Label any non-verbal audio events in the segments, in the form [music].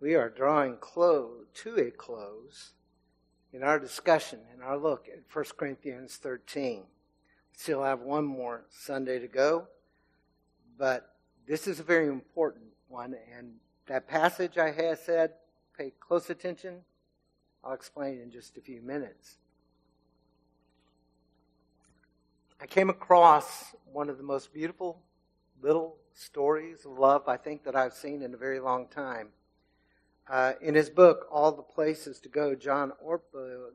we are drawing close, to a close in our discussion and our look at 1 Corinthians 13. We still have one more Sunday to go, but this is a very important one. And that passage I have said, pay close attention. I'll explain in just a few minutes. I came across one of the most beautiful little stories of love I think that I've seen in a very long time. Uh, in his book, All the Places to Go, John Ortberg,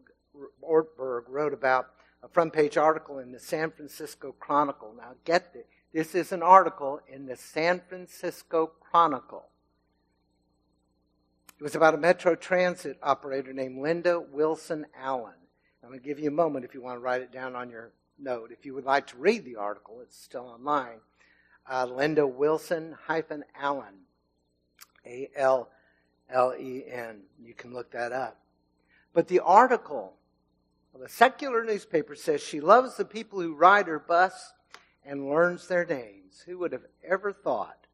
Ortberg wrote about a front page article in the San Francisco Chronicle. Now, get this. This is an article in the San Francisco Chronicle. It was about a Metro Transit operator named Linda Wilson Allen. I'm going to give you a moment if you want to write it down on your note. If you would like to read the article, it's still online. Uh, Linda Wilson hyphen Allen, A L L E N. You can look that up. But the article of a secular newspaper says she loves the people who ride her bus and learns their names. Who would have ever thought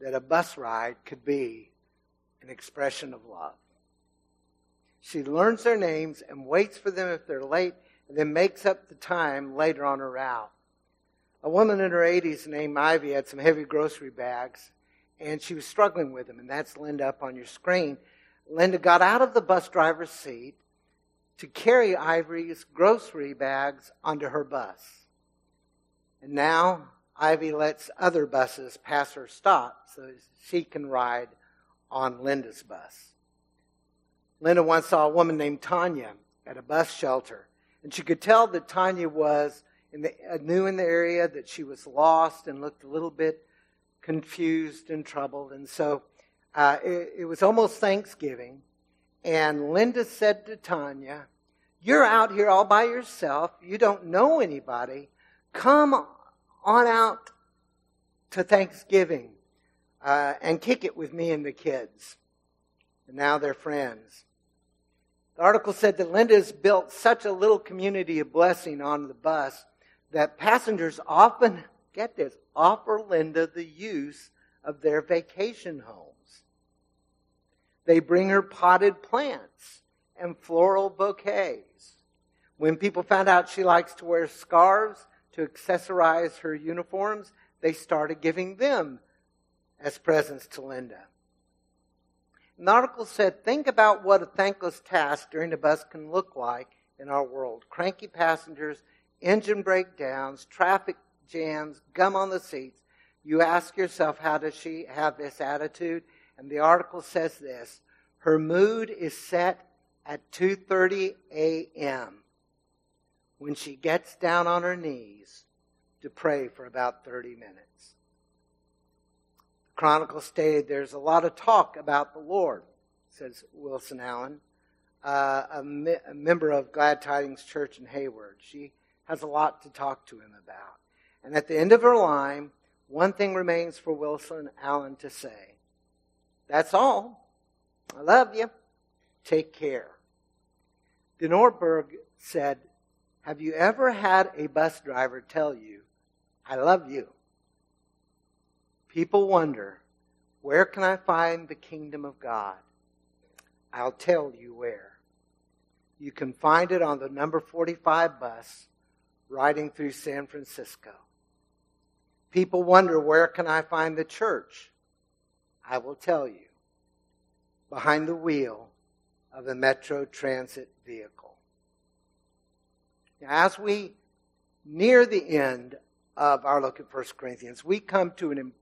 that a bus ride could be an expression of love? She learns their names and waits for them if they're late and then makes up the time later on her route. A woman in her 80s named Ivy had some heavy grocery bags and she was struggling with him, and that's Linda up on your screen. Linda got out of the bus driver's seat to carry Ivy's grocery bags onto her bus. And now Ivy lets other buses pass her stop so she can ride on Linda's bus. Linda once saw a woman named Tanya at a bus shelter, and she could tell that Tanya was in the, uh, new in the area, that she was lost and looked a little bit confused and troubled. And so uh, it, it was almost Thanksgiving, and Linda said to Tanya, You're out here all by yourself. You don't know anybody. Come on out to Thanksgiving uh, and kick it with me and the kids. And now they're friends. The article said that Linda has built such a little community of blessing on the bus that passengers often, get this, offer Linda the use of their vacation homes. They bring her potted plants and floral bouquets. When people found out she likes to wear scarves to accessorize her uniforms, they started giving them as presents to Linda. An article said, think about what a thankless task during the bus can look like in our world. Cranky passengers, engine breakdowns, traffic jams, gum on the seats. You ask yourself, how does she have this attitude? And the article says this, her mood is set at 2:30 a.m. when she gets down on her knees to pray for about 30 minutes. The Chronicle stated there's a lot of talk about the Lord, says Wilson Allen, uh, a, mi- a member of Glad Tidings Church in Hayward. She has a lot to talk to him about. And at the end of her line, one thing remains for Wilson Allen to say. That's all. I love you. Take care. Ortberg said, Have you ever had a bus driver tell you, I love you? People wonder, where can I find the kingdom of God? I'll tell you where. You can find it on the number 45 bus riding through San Francisco. People wonder, where can I find the church? I will tell you. Behind the wheel of a Metro Transit vehicle. Now, as we near the end of our look at 1 Corinthians, we come to an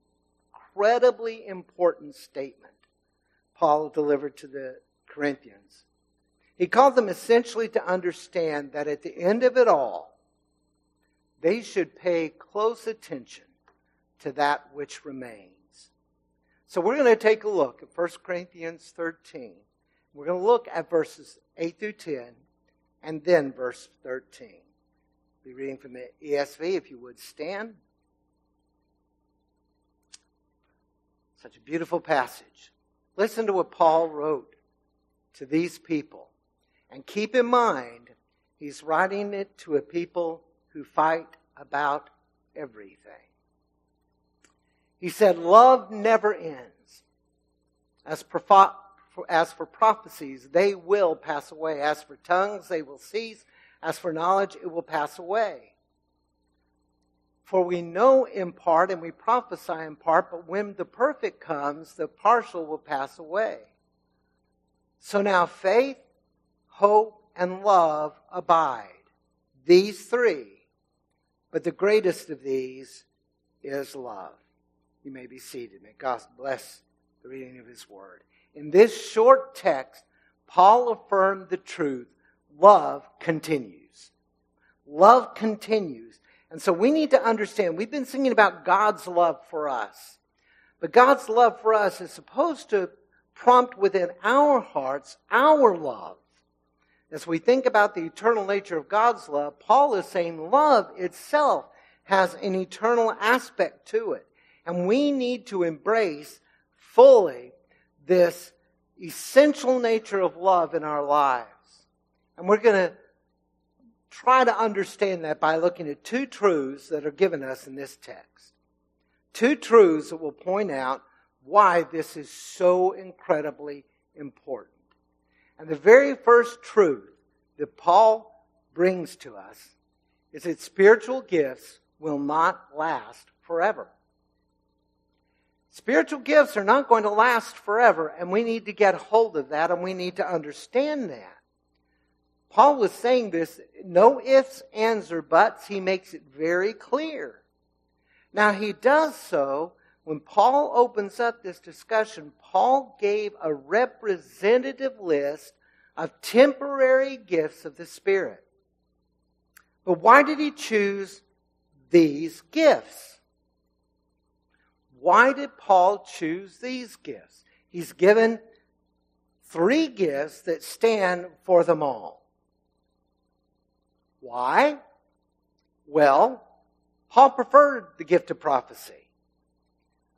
incredibly important statement Paul delivered to the Corinthians. He called them essentially to understand that at the end of it all, they should pay close attention to that which remains. So we're going to take a look at 1 Corinthians 13. We're going to look at verses 8 through 10 and then verse 13. Be reading from the ESV if you would stand. Such a beautiful passage. Listen to what Paul wrote to these people. And keep in mind, he's writing it to a people who fight about everything. He said, Love never ends. As for, as for prophecies, they will pass away. As for tongues, they will cease. As for knowledge, it will pass away. For we know in part and we prophesy in part, but when the perfect comes, the partial will pass away. So now faith, hope, and love abide. These three. But the greatest of these is love. You may be seated. May God bless the reading of His Word. In this short text, Paul affirmed the truth love continues. Love continues. And so we need to understand, we've been singing about God's love for us. But God's love for us is supposed to prompt within our hearts our love. As we think about the eternal nature of God's love, Paul is saying love itself has an eternal aspect to it. And we need to embrace fully this essential nature of love in our lives. And we're going to try to understand that by looking at two truths that are given us in this text. Two truths that will point out why this is so incredibly important. And the very first truth that Paul brings to us is that spiritual gifts will not last forever. Spiritual gifts are not going to last forever, and we need to get hold of that and we need to understand that. Paul was saying this, no ifs, ands, or buts. He makes it very clear. Now, he does so when Paul opens up this discussion. Paul gave a representative list of temporary gifts of the Spirit. But why did he choose these gifts? Why did Paul choose these gifts? He's given three gifts that stand for them all. Why? Well, Paul preferred the gift of prophecy,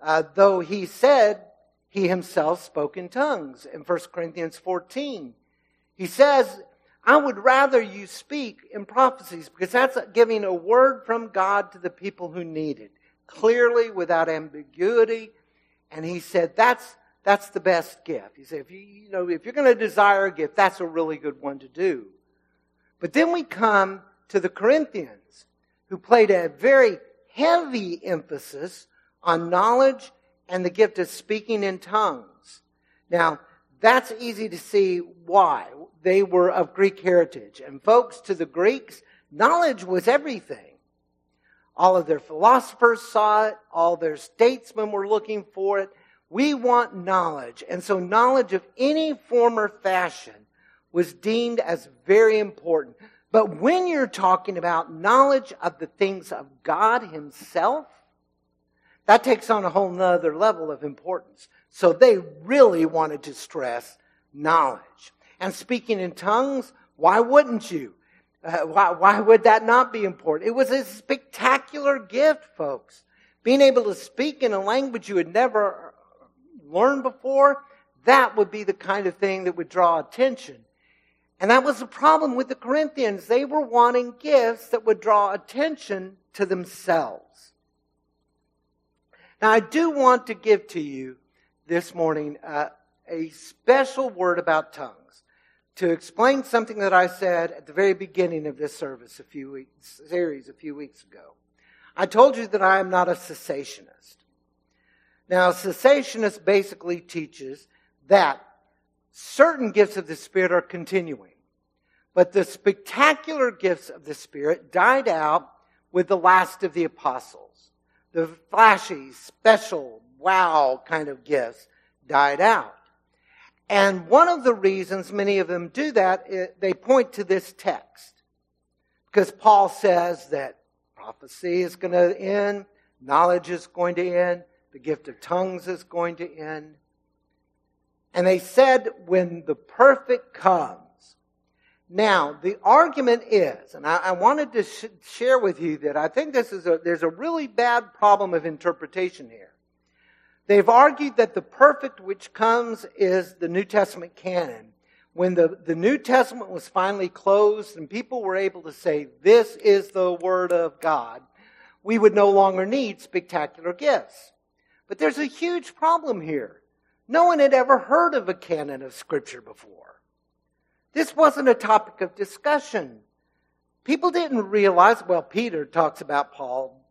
uh, though he said he himself spoke in tongues in 1 Corinthians 14. He says, I would rather you speak in prophecies because that's giving a word from God to the people who need it, clearly, without ambiguity. And he said, that's, that's the best gift. He said, if you, you know, if you're going to desire a gift, that's a really good one to do. But then we come to the Corinthians, who played a very heavy emphasis on knowledge and the gift of speaking in tongues. Now, that's easy to see why they were of Greek heritage. And folks, to the Greeks, knowledge was everything. All of their philosophers saw it. All their statesmen were looking for it. We want knowledge. And so knowledge of any form or fashion was deemed as very important. But when you're talking about knowledge of the things of God Himself, that takes on a whole nother level of importance. So they really wanted to stress knowledge. And speaking in tongues, why wouldn't you? Uh, why, why would that not be important? It was a spectacular gift, folks. Being able to speak in a language you had never learned before, that would be the kind of thing that would draw attention. And that was the problem with the Corinthians. They were wanting gifts that would draw attention to themselves. Now, I do want to give to you this morning uh, a special word about tongues to explain something that I said at the very beginning of this service a few weeks, series a few weeks ago. I told you that I am not a cessationist. Now, cessationist basically teaches that certain gifts of the Spirit are continuing, but the spectacular gifts of the Spirit died out with the last of the apostles. The flashy, special, wow kind of gifts died out. And one of the reasons many of them do that, eh, they point to this text. Because Paul says that prophecy is going to end, knowledge is going to end, the gift of tongues is going to end. And they said, when the perfect comes. Now, the argument is, and I, I wanted to sh- share with you that I think this is a, there's a really bad problem of interpretation here. They've argued that the perfect which comes is the New Testament canon. When the, the New Testament was finally closed and people were able to say, this is the Word of God, we would no longer need spectacular gifts. But there's a huge problem here. No one had ever heard of a canon of Scripture before. This wasn't a topic of discussion. People didn't realize, well, Peter talks about Paul,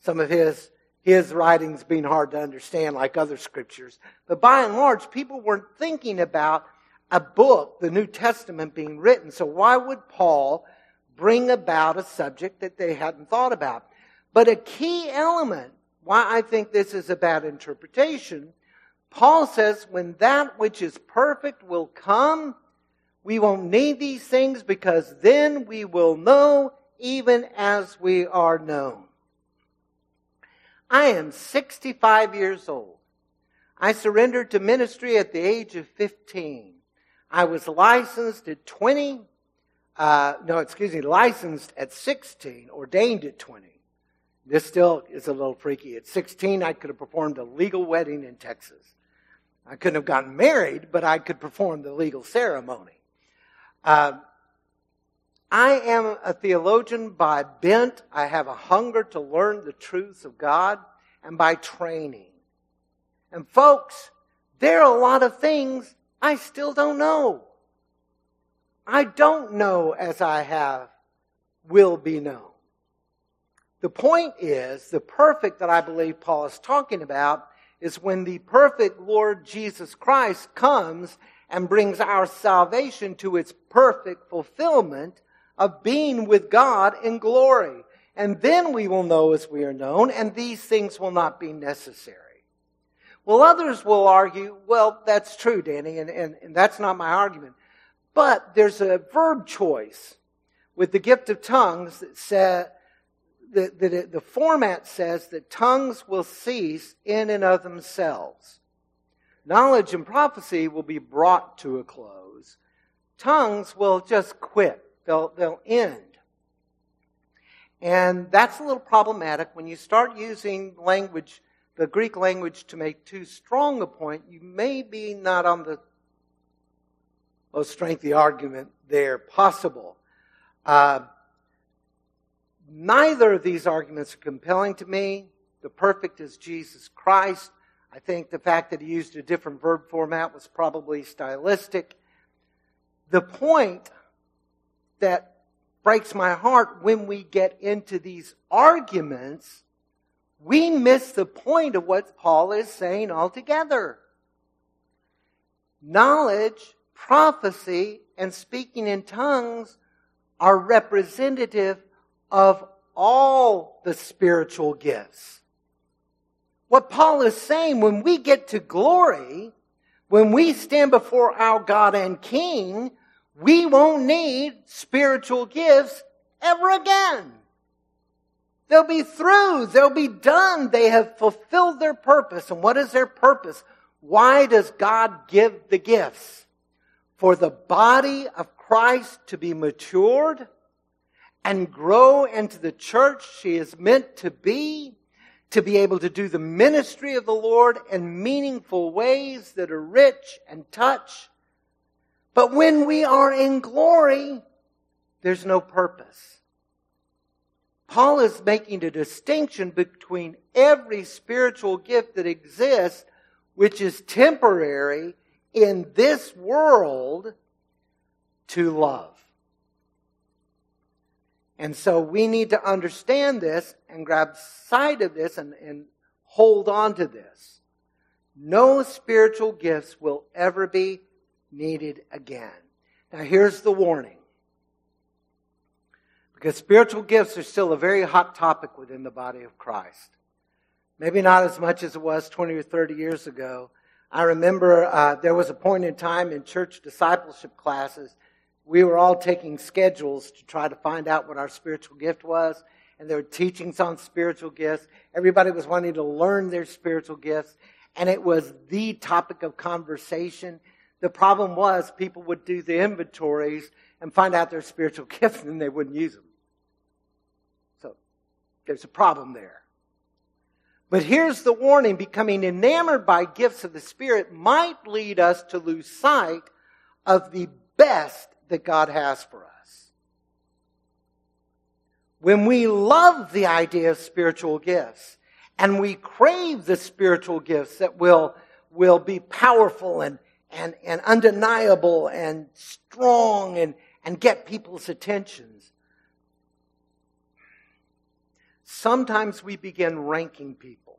some of his, his writings being hard to understand like other scriptures. But by and large, people weren't thinking about a book, the New Testament being written. So why would Paul bring about a subject that they hadn't thought about? But a key element, why I think this is a bad interpretation, Paul says, when that which is perfect will come, we won't need these things because then we will know even as we are known. I am 65 years old. I surrendered to ministry at the age of 15. I was licensed at 20. Uh, no, excuse me, licensed at 16, ordained at 20. This still is a little freaky. At 16, I could have performed a legal wedding in Texas. I couldn't have gotten married, but I could perform the legal ceremony. Uh, I am a theologian by bent. I have a hunger to learn the truths of God and by training. And folks, there are a lot of things I still don't know. I don't know as I have will be known. The point is, the perfect that I believe Paul is talking about is when the perfect Lord Jesus Christ comes and brings our salvation to its perfect fulfillment of being with God in glory. And then we will know as we are known, and these things will not be necessary. Well, others will argue, well, that's true, Danny, and, and, and that's not my argument. But there's a verb choice with the gift of tongues that says, that the, the format says that tongues will cease in and of themselves. Knowledge and prophecy will be brought to a close. Tongues will just quit. They'll, they'll end. And that's a little problematic. When you start using language, the Greek language, to make too strong a point, you may be not on the most strengthy argument there possible. Uh, neither of these arguments are compelling to me. The perfect is Jesus Christ. I think the fact that he used a different verb format was probably stylistic. The point that breaks my heart when we get into these arguments, we miss the point of what Paul is saying altogether. Knowledge, prophecy, and speaking in tongues are representative of all the spiritual gifts. What Paul is saying, when we get to glory, when we stand before our God and King, we won't need spiritual gifts ever again. They'll be through. They'll be done. They have fulfilled their purpose. And what is their purpose? Why does God give the gifts? For the body of Christ to be matured and grow into the church she is meant to be to be able to do the ministry of the Lord in meaningful ways that are rich and touch. But when we are in glory, there's no purpose. Paul is making a distinction between every spiritual gift that exists, which is temporary in this world, to love. And so we need to understand this and grab sight of this and, and hold on to this. No spiritual gifts will ever be needed again. Now here's the warning. Because spiritual gifts are still a very hot topic within the body of Christ. Maybe not as much as it was 20 or 30 years ago. I remember uh, there was a point in time in church discipleship classes we were all taking schedules to try to find out what our spiritual gift was. And there were teachings on spiritual gifts. Everybody was wanting to learn their spiritual gifts. And it was the topic of conversation. The problem was people would do the inventories and find out their spiritual [laughs] gifts and they wouldn't use them. So there's a problem there. But here's the warning becoming enamored by gifts of the Spirit might lead us to lose sight of the best that God has for us. When we love the idea of spiritual gifts and we crave the spiritual gifts that will, will be powerful and, and, and undeniable and strong and, and get people's attentions. Sometimes we begin ranking people.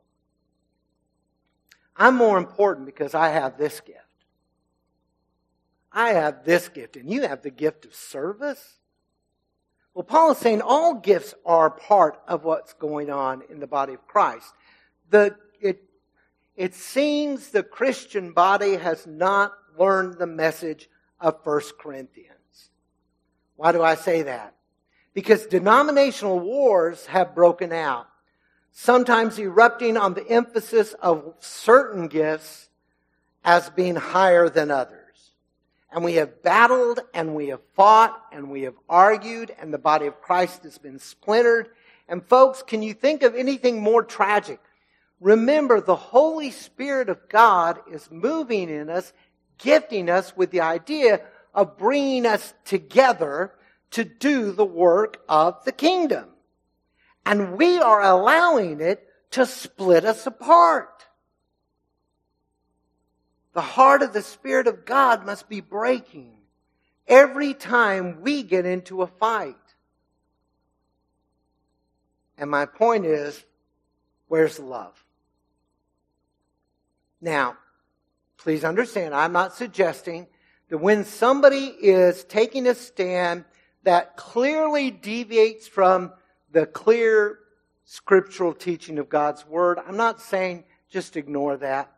I'm more important because I have this gift. I have this gift, and you have the gift of service. Well, Paul is saying all gifts are part of what's going on in the body of Christ. The, it, seems the Christian body has not learned the message of 1 Corinthians. Why do I say that? Because denominational wars have broken out, sometimes erupting on the emphasis of certain gifts as being higher than others. And we have battled and we have fought and we have argued and the body of Christ has been splintered. And folks, can you think of anything more tragic? Remember, the Holy Spirit of God is moving in us, gifting us with the idea of bringing us together to do the work of the kingdom. And we are allowing it to split us apart. The heart of the Spirit of God must be breaking every time we get into a fight. And my point is, where's love? Now, please understand, I'm not suggesting that when somebody is taking a stand that clearly deviates from the clear scriptural teaching of God's Word, I'm not saying just ignore that.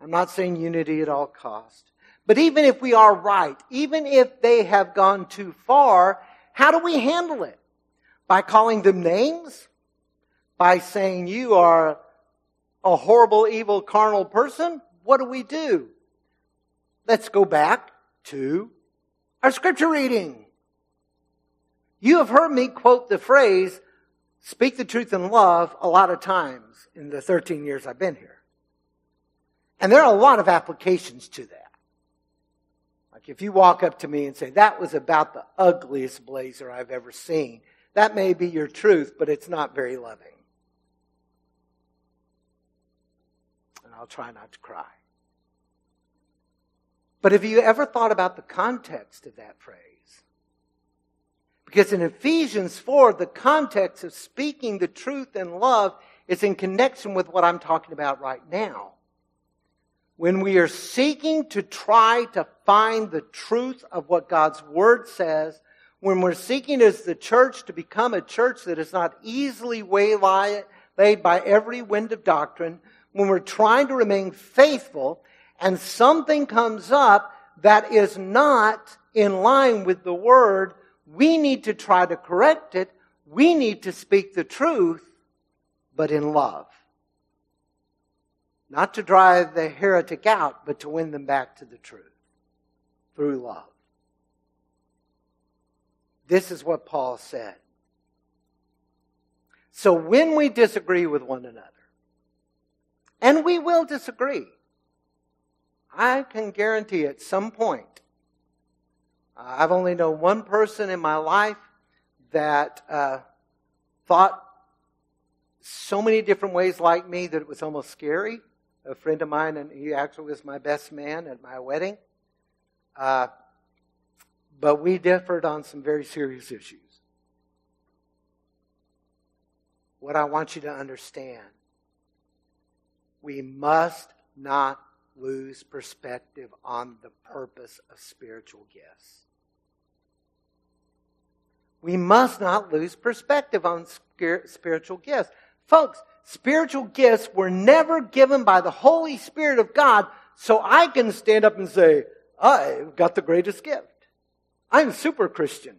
I'm not saying unity at all cost. But even if we are right, even if they have gone too far, how do we handle it? By calling them names? By saying you are a horrible, evil, carnal person? What do we do? Let's go back to our scripture reading. You have heard me quote the phrase, speak the truth in love, a lot of times in the 13 years I've been here. And there are a lot of applications to that. Like if you walk up to me and say, that was about the ugliest blazer I've ever seen, that may be your truth, but it's not very loving. I'll try not to cry. But have you ever thought about the context of that phrase? Because in Ephesians 4, the context of speaking the truth in love is in connection with what I'm talking about right now when we are seeking to try to find the truth of what God's Word says, when we're seeking as the church to become a church that is not easily waylaid by every wind of doctrine, when we're trying to remain faithful and something comes up that is not in line with the Word, we need to try to correct it. We need to speak the truth, but in love. Not to drive the heretic out, but to win them back to the truth through love. This is what Paul said. So when we disagree with one another, and we will disagree, I can guarantee at some point, I've only known one person in my life that uh, thought so many different ways like me that it was almost scary a friend of mine, and he actually was my best man at my wedding. Uh, but we differed on some very serious issues. What I want you to understand we must not lose perspective on the purpose of spiritual gifts. We must not lose perspective on spiritual gifts. Folks, spiritual gifts were never given by the Holy Spirit of God so I can stand up and say, I've got the greatest gift. I'm super Christian.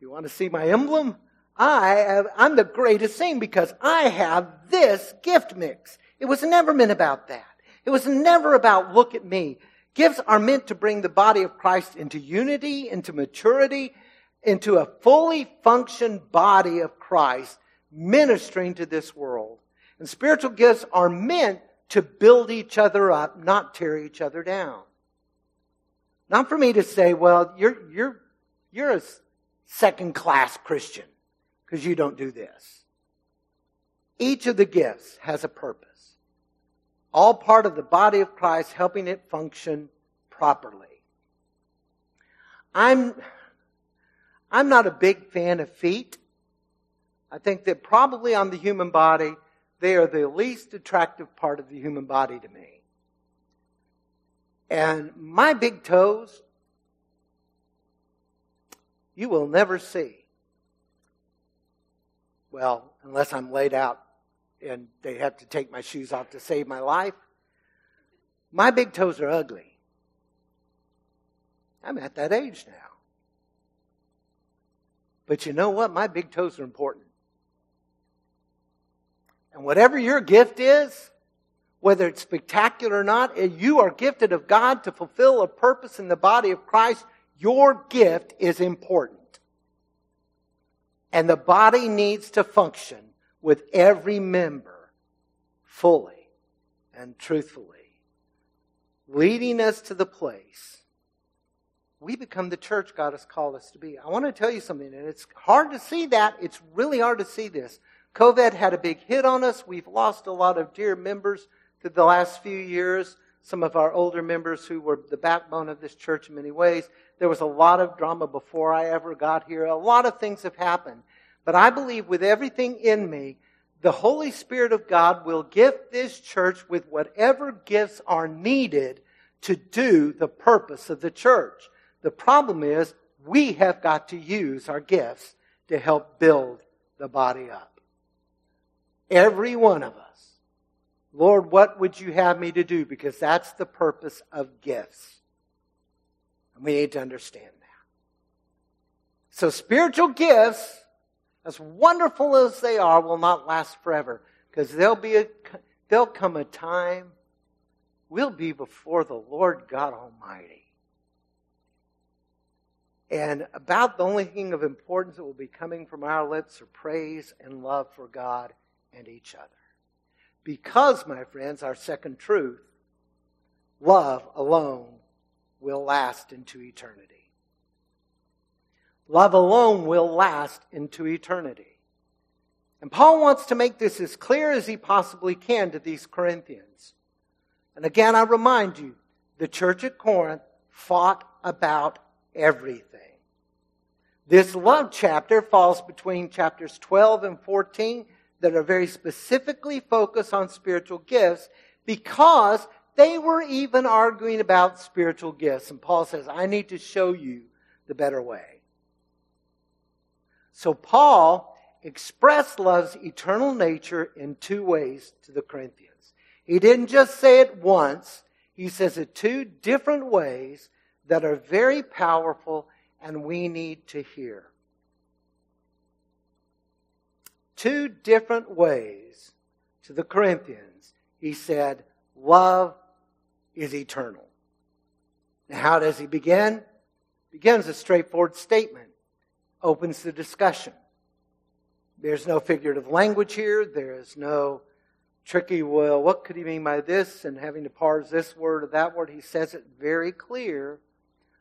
You want to see my emblem? I have, I'm the greatest thing because I have this gift mix. It was never meant about that. It was never about look at me. Gifts are meant to bring the body of Christ into unity, into maturity, into a fully functioned body of Christ ministering to this world. And spiritual gifts are meant to build each other up, not tear each other down. Not for me to say, well, you're, you're, you're a second class Christian because you don't do this. Each of the gifts has a purpose. All part of the body of Christ, helping it function properly. I'm, I'm not a big fan of feet. I think that probably on the human body, they are the least attractive part of the human body to me. And my big toes, you will never see. Well, unless I'm laid out and they have to take my shoes off to save my life. My big toes are ugly. I'm at that age now. But you know what? My big toes are important. And whatever your gift is, whether it's spectacular or not, eh, you are gifted of God to fulfill a purpose in the body of Christ. Your gift is important. And the body needs to function with every member fully and truthfully, leading us to the place we become the church God has called us to be. I want to tell you something, and it's hard to see that. It's really hard to see this. COVID had a big hit on us. We've lost a lot of dear members through the last few years. Some of our older members who were the backbone of this church in many ways. There was a lot of drama before I ever got here. A lot of things have happened. But I believe with everything in me, the Holy Spirit of God will gift this church with whatever gifts are needed to do the purpose of the church. The problem is we have got to use our gifts to help build the body up. Every one of us. Lord, what would you have me to do? Because that's the purpose of gifts. And we need to understand that. So spiritual gifts, as wonderful as they are, will not last forever. Because there'll be a, there'll come a time we'll be before the Lord God Almighty. And about the only thing of importance that will be coming from our lips are praise and love for God and each other. Because, my friends, our second truth, love alone will last into eternity. Love alone will last into eternity. And Paul wants to make this as clear as he possibly can to these Corinthians. And again, I remind you, the church at Corinth fought about everything. This love chapter falls between chapters 12 and 14 that are very specifically focused on spiritual gifts because they were even arguing about spiritual gifts. And Paul says, I need to show you the better way. So Paul expressed love's eternal nature in two ways to the Corinthians. He didn't just say it once, he says it two different ways that are very powerful and we need to hear. Two different ways to the Corinthians. He said, Love is eternal. Now, how does he begin? Begins a straightforward statement, opens the discussion. There's no figurative language here. There is no tricky, well, what could he mean by this? And having to parse this word or that word. He says it very clear.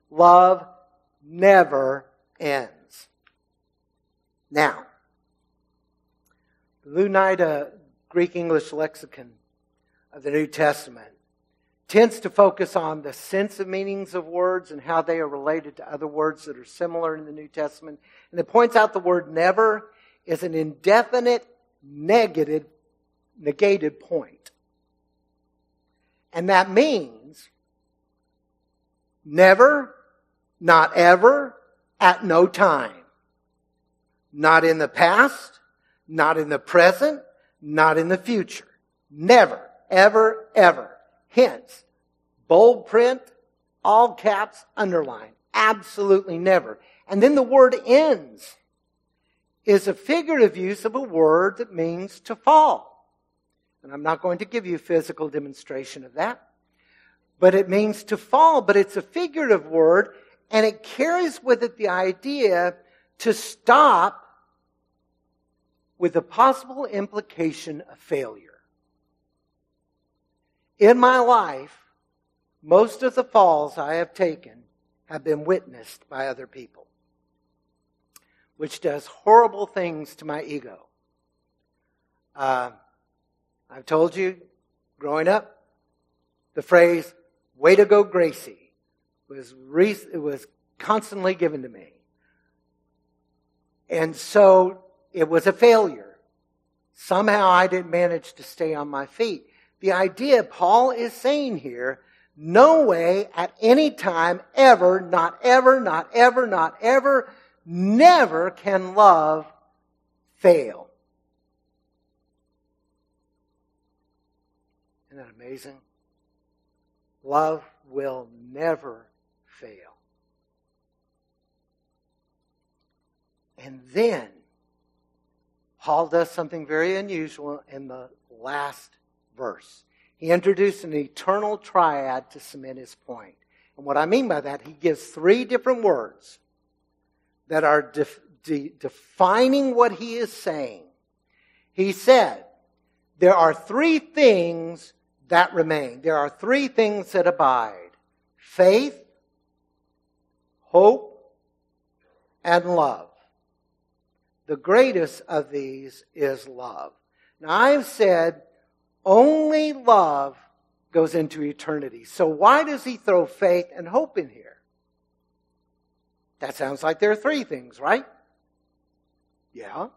Love never ends. Now, the Louw-Nida Greek English lexicon of the New Testament tends to focus on the sense of meanings of words and how they are related to other words that are similar in the New Testament. And it points out the word never is an indefinite negative, negated point. And that means never not ever, at no time. Not in the past, not in the present, not in the future. Never, ever, ever. Hence, bold print, all caps, underline. Absolutely never. And then the word ends is a figurative use of a word that means to fall. And I'm not going to give you a physical demonstration of that. But it means to fall, but it's a figurative word and it carries with it the idea to stop with the possible implication of failure. In my life, most of the falls I have taken have been witnessed by other people, which does horrible things to my ego. Uh, I've told you, growing up, The phrase, way to go, Gracie, was, re- it was constantly given to me. And so it was a failure. Somehow I didn't manage to stay on my feet. The idea Paul is saying here, no way at any time, ever, not ever, not ever, not ever, never can love fail. Isn't that amazing? Love will never fail. And then, Paul does something very unusual in the last verse. He introduced an eternal triad to cement his point. And what I mean by that, he gives three different words that are de- defining what he is saying. He said, There are three things that remain. There are three things that abide faith, hope, and love. The greatest of these is love. Now, I've said only love goes into eternity. So, why does he throw faith and hope in here? That sounds like there are three things, right? Yeah.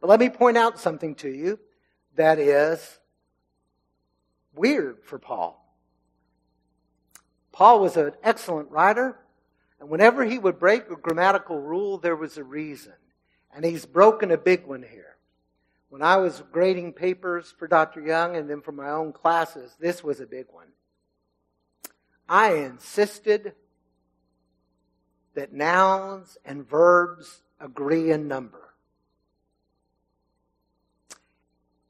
But let me point out something to you that is weird for Paul. Paul was an excellent writer, and whenever he would break a grammatical rule, there was a reason. And he's broken a big one here. When I was grading papers for Dr. Young and then for my own classes, this was a big one. I insisted that nouns and verbs agree in number.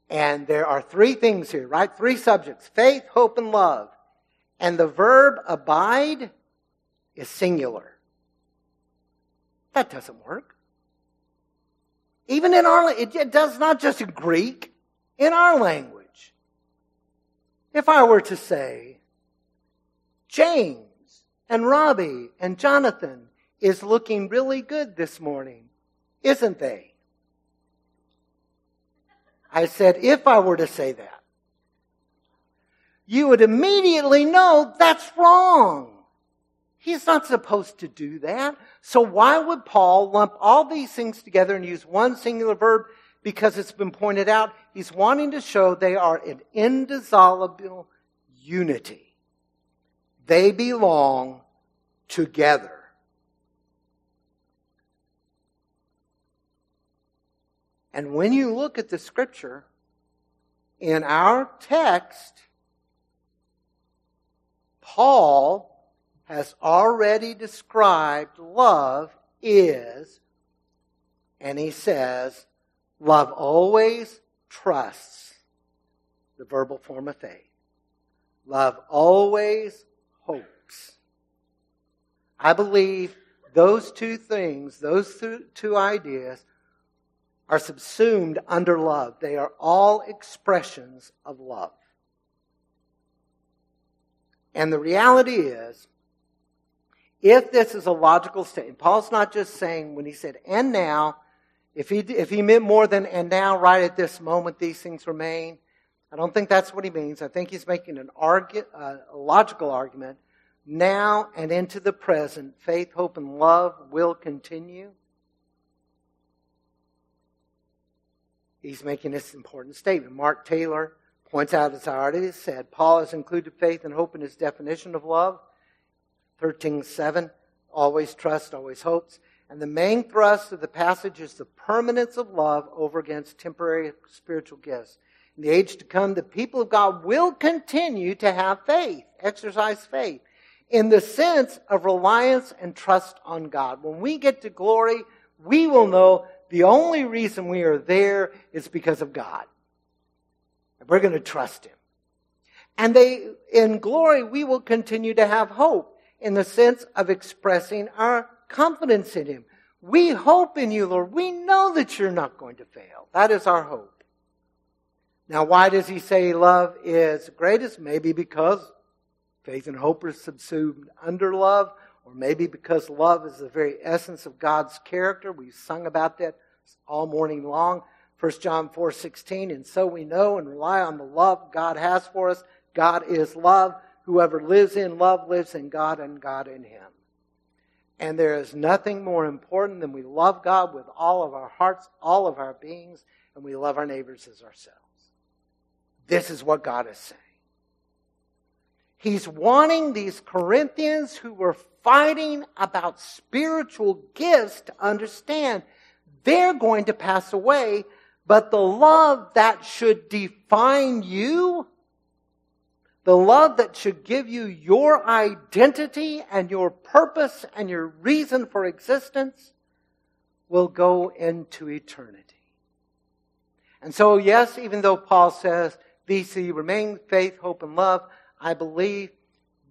And there are three things here, right? Three subjects faith, hope, and love. And the verb abide is singular. That doesn't work. Even in our, it does not just in Greek, in our language. If I were to say, James and Robbie and Jonathan is looking really good this morning, isn't they? I said, if I were to say that, you would immediately know that's wrong. He's not supposed to do that. So why would Paul lump all these things together and use one singular verb? Because it's been pointed out, he's wanting to show they are an indissoluble unity. They belong together. And when you look at the scripture, in our text, Paul has already described love is, and he says, love always trusts, the verbal form of faith. Love always hopes. I believe those two things, those two ideas, are subsumed under love. They are all expressions of love. And the reality is, if this is a logical statement, Paul's not just saying when he said, and now, if he, if he meant more than, and now, right at this moment, these things remain, I don't think that's what he means. I think he's making an argu- uh, a logical argument. Now and into the present, faith, hope, and love will continue. he's making this important statement. Mark Taylor points out, as I already said, Paul has included faith and hope in his definition of love. 13.7, always trust, always hopes. And the main thrust of the passage is the permanence of love over against temporary spiritual gifts. In the age to come, the people of God will continue to have faith, exercise faith, in the sense of reliance and trust on God. When we get to glory, we will know the only reason we are there is because of God. And we're going to trust Him. And they, in glory, we will continue to have hope in the sense of expressing our confidence in Him. We hope in you, Lord. We know that you're not going to fail. That is our hope. Now, why does he say love is greatest? Maybe because faith and hope are subsumed under love or maybe because love is the very essence of God's character. We've sung about that all morning long. 1 John 4 16, and so we know and rely on the love God has for us. God is love. Whoever lives in love lives in God and God in him. And there is nothing more important than we love God with all of our hearts, all of our beings, and we love our neighbors as ourselves. This is what God is saying. He's wanting these Corinthians who were fighting about spiritual gifts to understand they're going to pass away, but the love that should define you the love that should give you your identity and your purpose and your reason for existence will go into eternity. And so, yes, even though Paul says, BC, remain faith, hope, and love, I believe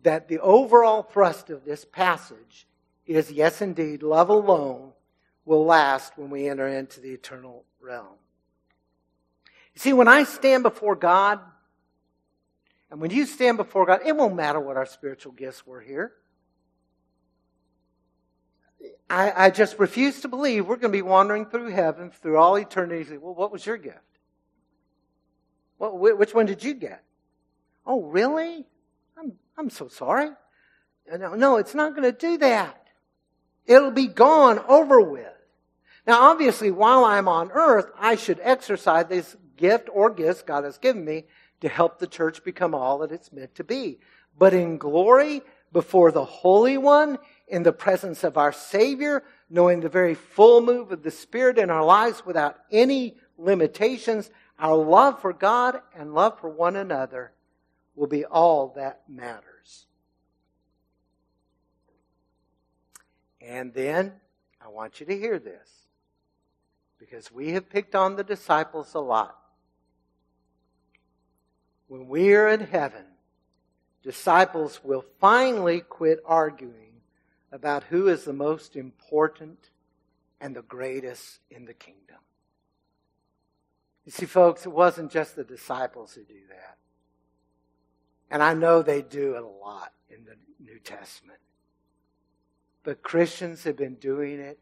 that the overall thrust of this passage is yes, indeed, love alone will last when we enter into the eternal realm. You see, when I stand before God, and when you stand before God, it won't matter what our spiritual gifts were here. I, I just refuse to believe we're going to be wandering through heaven through all eternity. Say, well, what was your gift? Which one did you get? Oh, really? I'm, I'm so sorry. Uh, no, no, it's not going to do that. It'll be gone, over with. Now, obviously, while I'm on earth, I should exercise this gift or gifts God has given me to help the church become all that it's meant to be. But in glory, before the Holy One, in the presence of our Savior, knowing the very full move of the Spirit in our lives without any limitations, our love for God and love for one another will be all that matters. And then, I want you to hear this, because we have picked on the disciples a lot when we are in heaven, disciples will finally quit arguing about who is the most important and the greatest in the kingdom. You see, folks, it wasn't just the disciples who do that. And I know they do it a lot in the New Testament. But Christians have been doing it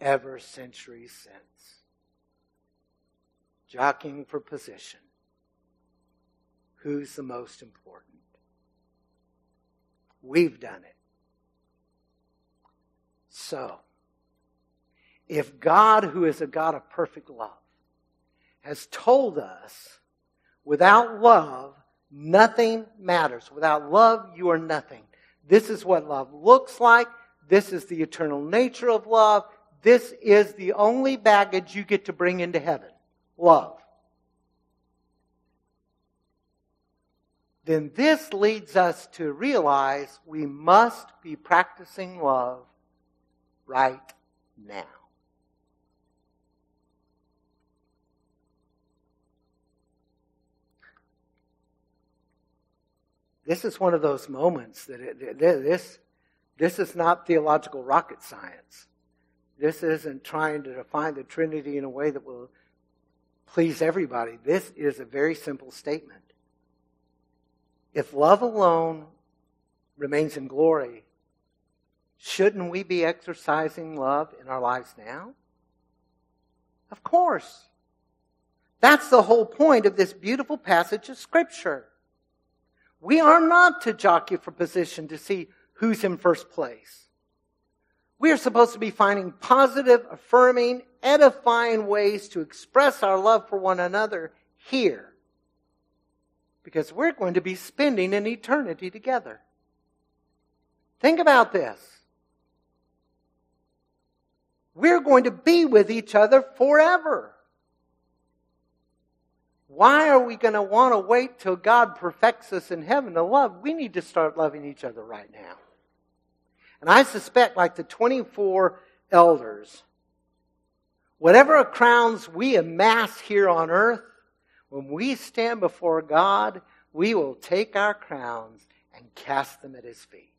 ever centuries since. Jockeying for position who's the most important. We've done it. So, if God, who is a God of perfect love, has told us without love, nothing matters. Without love, you are nothing. This is what love looks like. This is the eternal nature of love. This is the only baggage you get to bring into heaven. Love. Then this leads us to realize we must be practicing love right now. This is one of those moments that it, this, this is not theological rocket science. This isn't trying to define the Trinity in a way that will please everybody. This is a very simple statement. If love alone remains in glory, shouldn't we be exercising love in our lives now? Of course. That's the whole point of this beautiful passage of Scripture. We are not to jockey for position to see who's in first place. We are supposed to be finding positive, affirming, edifying ways to express our love for one another here because we're going to be spending an eternity together. Think about this. We're going to be with each other forever. Why are we going to want to wait till God perfects us in heaven to love? We need to start loving each other right now. And I suspect, like the 24 elders, whatever crowns we amass here on earth, when we stand before God, we will take our crowns and cast them at his feet.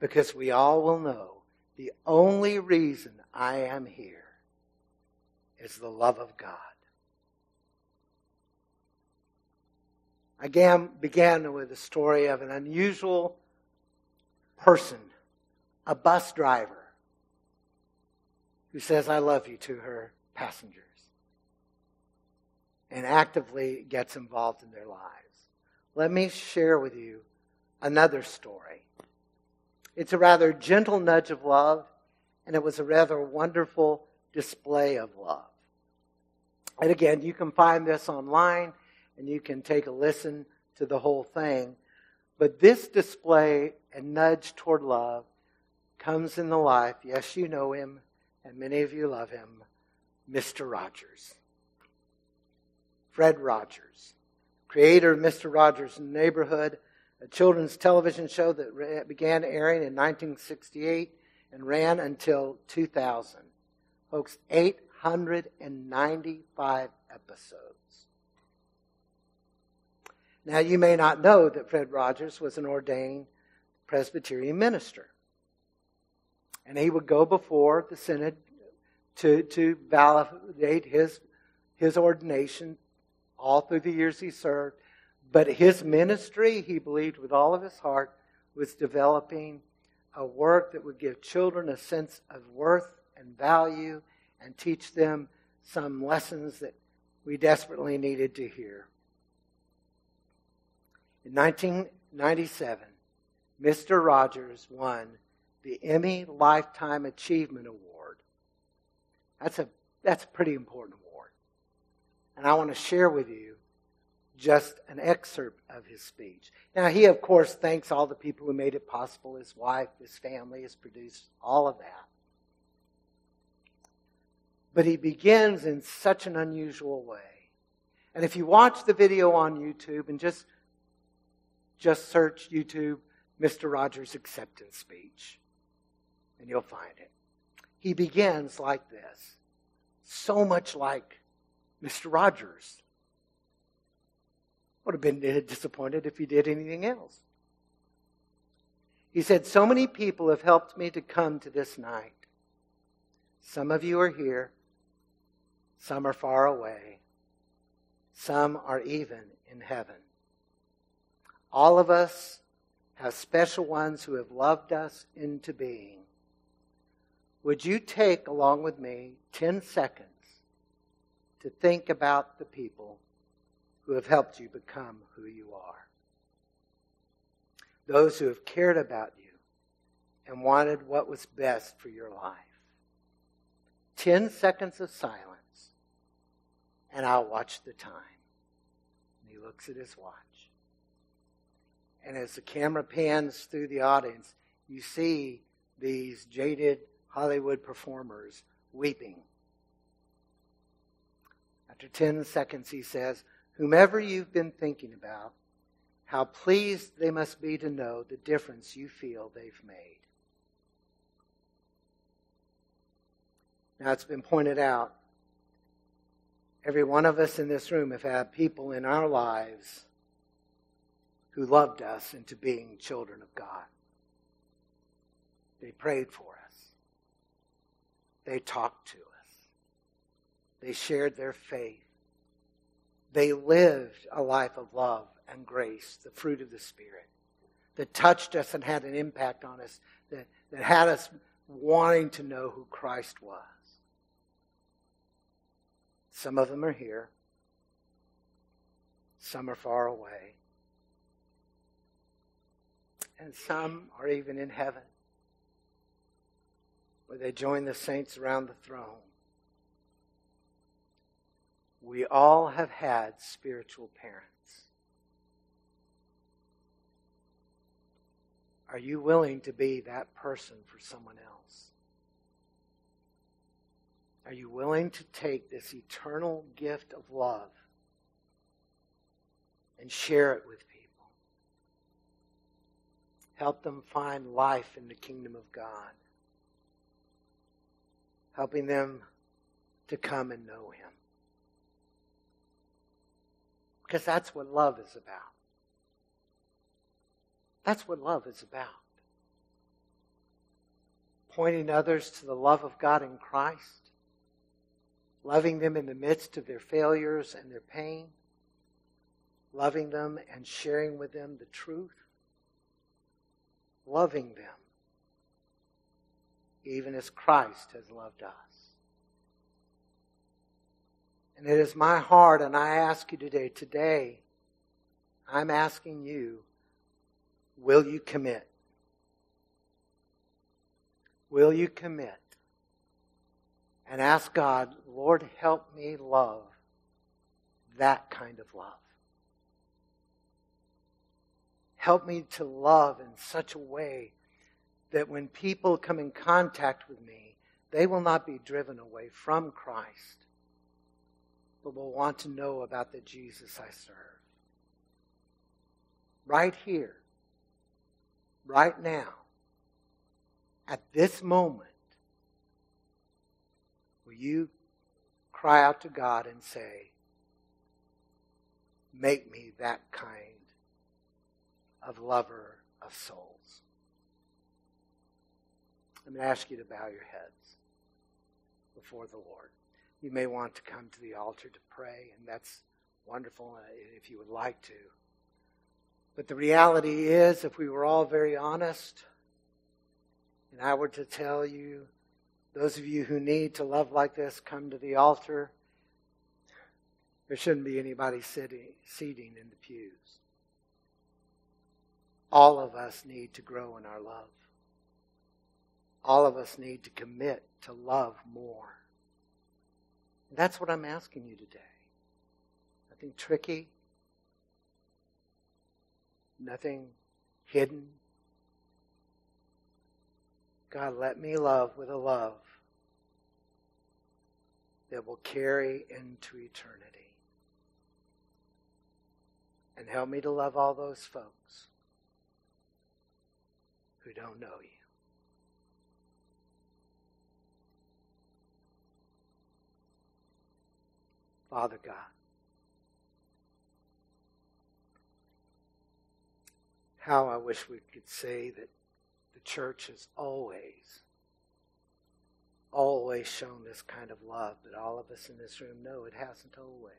Because we all will know the only reason I am here is the love of God. I began, with a story of an unusual person, a bus driver, who says, I love you to her passenger and actively gets involved in their lives. let me share with you another story. It's a rather gentle nudge of love, and it was a rather wonderful display of love. And again, you can find this online and you can take a listen to the whole thing. But this display and nudge toward love comes in the life, yes, you know him, and many of you love him, Mr. Rogers. Fred Rogers, creator of Mr. Rogers' Neighborhood, a children's television show that began airing in 1968 and ran until 2000. Folks, 895 episodes. Now, you may not know that Fred Rogers was an ordained Presbyterian minister. And he would go before the Synod to, to validate his, his ordination all through the years he served. But his ministry, he believed with all of his heart, was developing a work that would give children a sense of worth and value and teach them some lessons that we desperately needed to hear. In 1997, Mr. Rogers won the Emmy Lifetime Achievement Award. That's a, that's a pretty important. And I want to share with you just an excerpt of his speech. Now, he, of course, thanks all the people who made it possible his wife, his family, his produced all of that. But he begins in such an unusual way. And if you watch the video on YouTube and just, just search YouTube, Mr. Rogers' acceptance speech, and you'll find it. He begins like this, so much like Mr. Rogers. Would have been disappointed if he did anything else. He said, So many people have helped me to come to this night. Some of you are here, some are far away, some are even in heaven. All of us have special ones who have loved us into being. Would you take, along with me, 10 seconds to think about the people who have helped you become who you are? Those who have cared about you and wanted what was best for your life. 10 seconds of silence, and I'll watch the time. And he looks at his watch. And as the camera pans through the audience, you see these jaded Hollywood performers weeping. After 10 seconds, he says, Whomever you've been thinking about, how pleased they must be to know the difference you feel they've made. Now, it's been pointed out every one of us in this room have had people in our lives who loved us into being children of God. They prayed for us. They talked to us. They shared their faith. They lived a life of love and grace, the fruit of the Spirit, that touched us and had an impact on us, that, that had us wanting to know who Christ was. Some of them are here, some are far away, and some are even in heaven where they join the saints around the throne. We all have had spiritual parents. Are you willing to be that person for someone else? Are you willing to take this eternal gift of love and share it with people? Help them find life in the kingdom of God helping them to come and know Him. Because that's what love is about. That's what love is about. Pointing others to the love of God in Christ, loving them in the midst of their failures and their pain, loving them and sharing with them the truth, loving them even as Christ has loved us. And it is my heart, and I ask you today, today, I'm asking you, will you commit? Will you commit? And ask God, Lord, help me love that kind of love. Help me to love in such a way that when people come in contact with me, they will not be driven away from Christ, will want to know about the Jesus I serve. Right here, right now, at this moment, will you cry out to God and say, Make me that kind of lover of souls? I'm going to ask you to bow your heads before the Lord. You may want to come to the altar to pray, and that's wonderful if you would like to. But the reality is, if we were all very honest, and I were to tell you, those of you who need to love like this, come to the altar. There shouldn't be anybody sitting, seating in the pews. All of us need to grow in our love. All of us need to commit to love more. That's what I'm asking you today. Nothing tricky, nothing hidden. God, let me love with a love that will carry into eternity. And help me to love all those folks who don't know you. Father God. How I wish we could say that the church has always, always shown this kind of love, but all of us in this room know it hasn't always.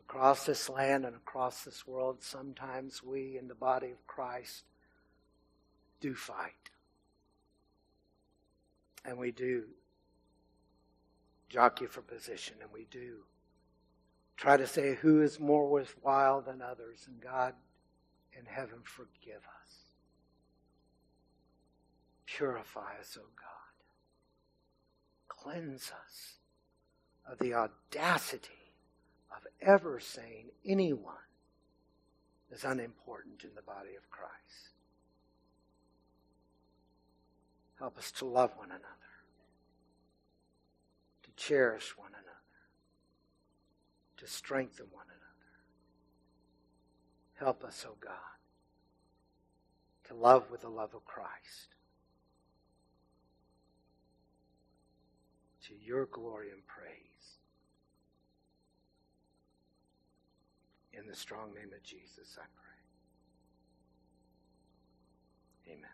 Across this land and across this world, sometimes we in the body of Christ do fight. And we do jockey for position, and we do. Try to say who is more worthwhile than others, and God in heaven forgive us. Purify us, O oh God. Cleanse us of the audacity of ever saying anyone is unimportant in the body of Christ. Help us to love one another cherish one another, to strengthen one another. Help us, O oh God, to love with the love of Christ. To your glory and praise. In the strong name of Jesus, I pray. Amen.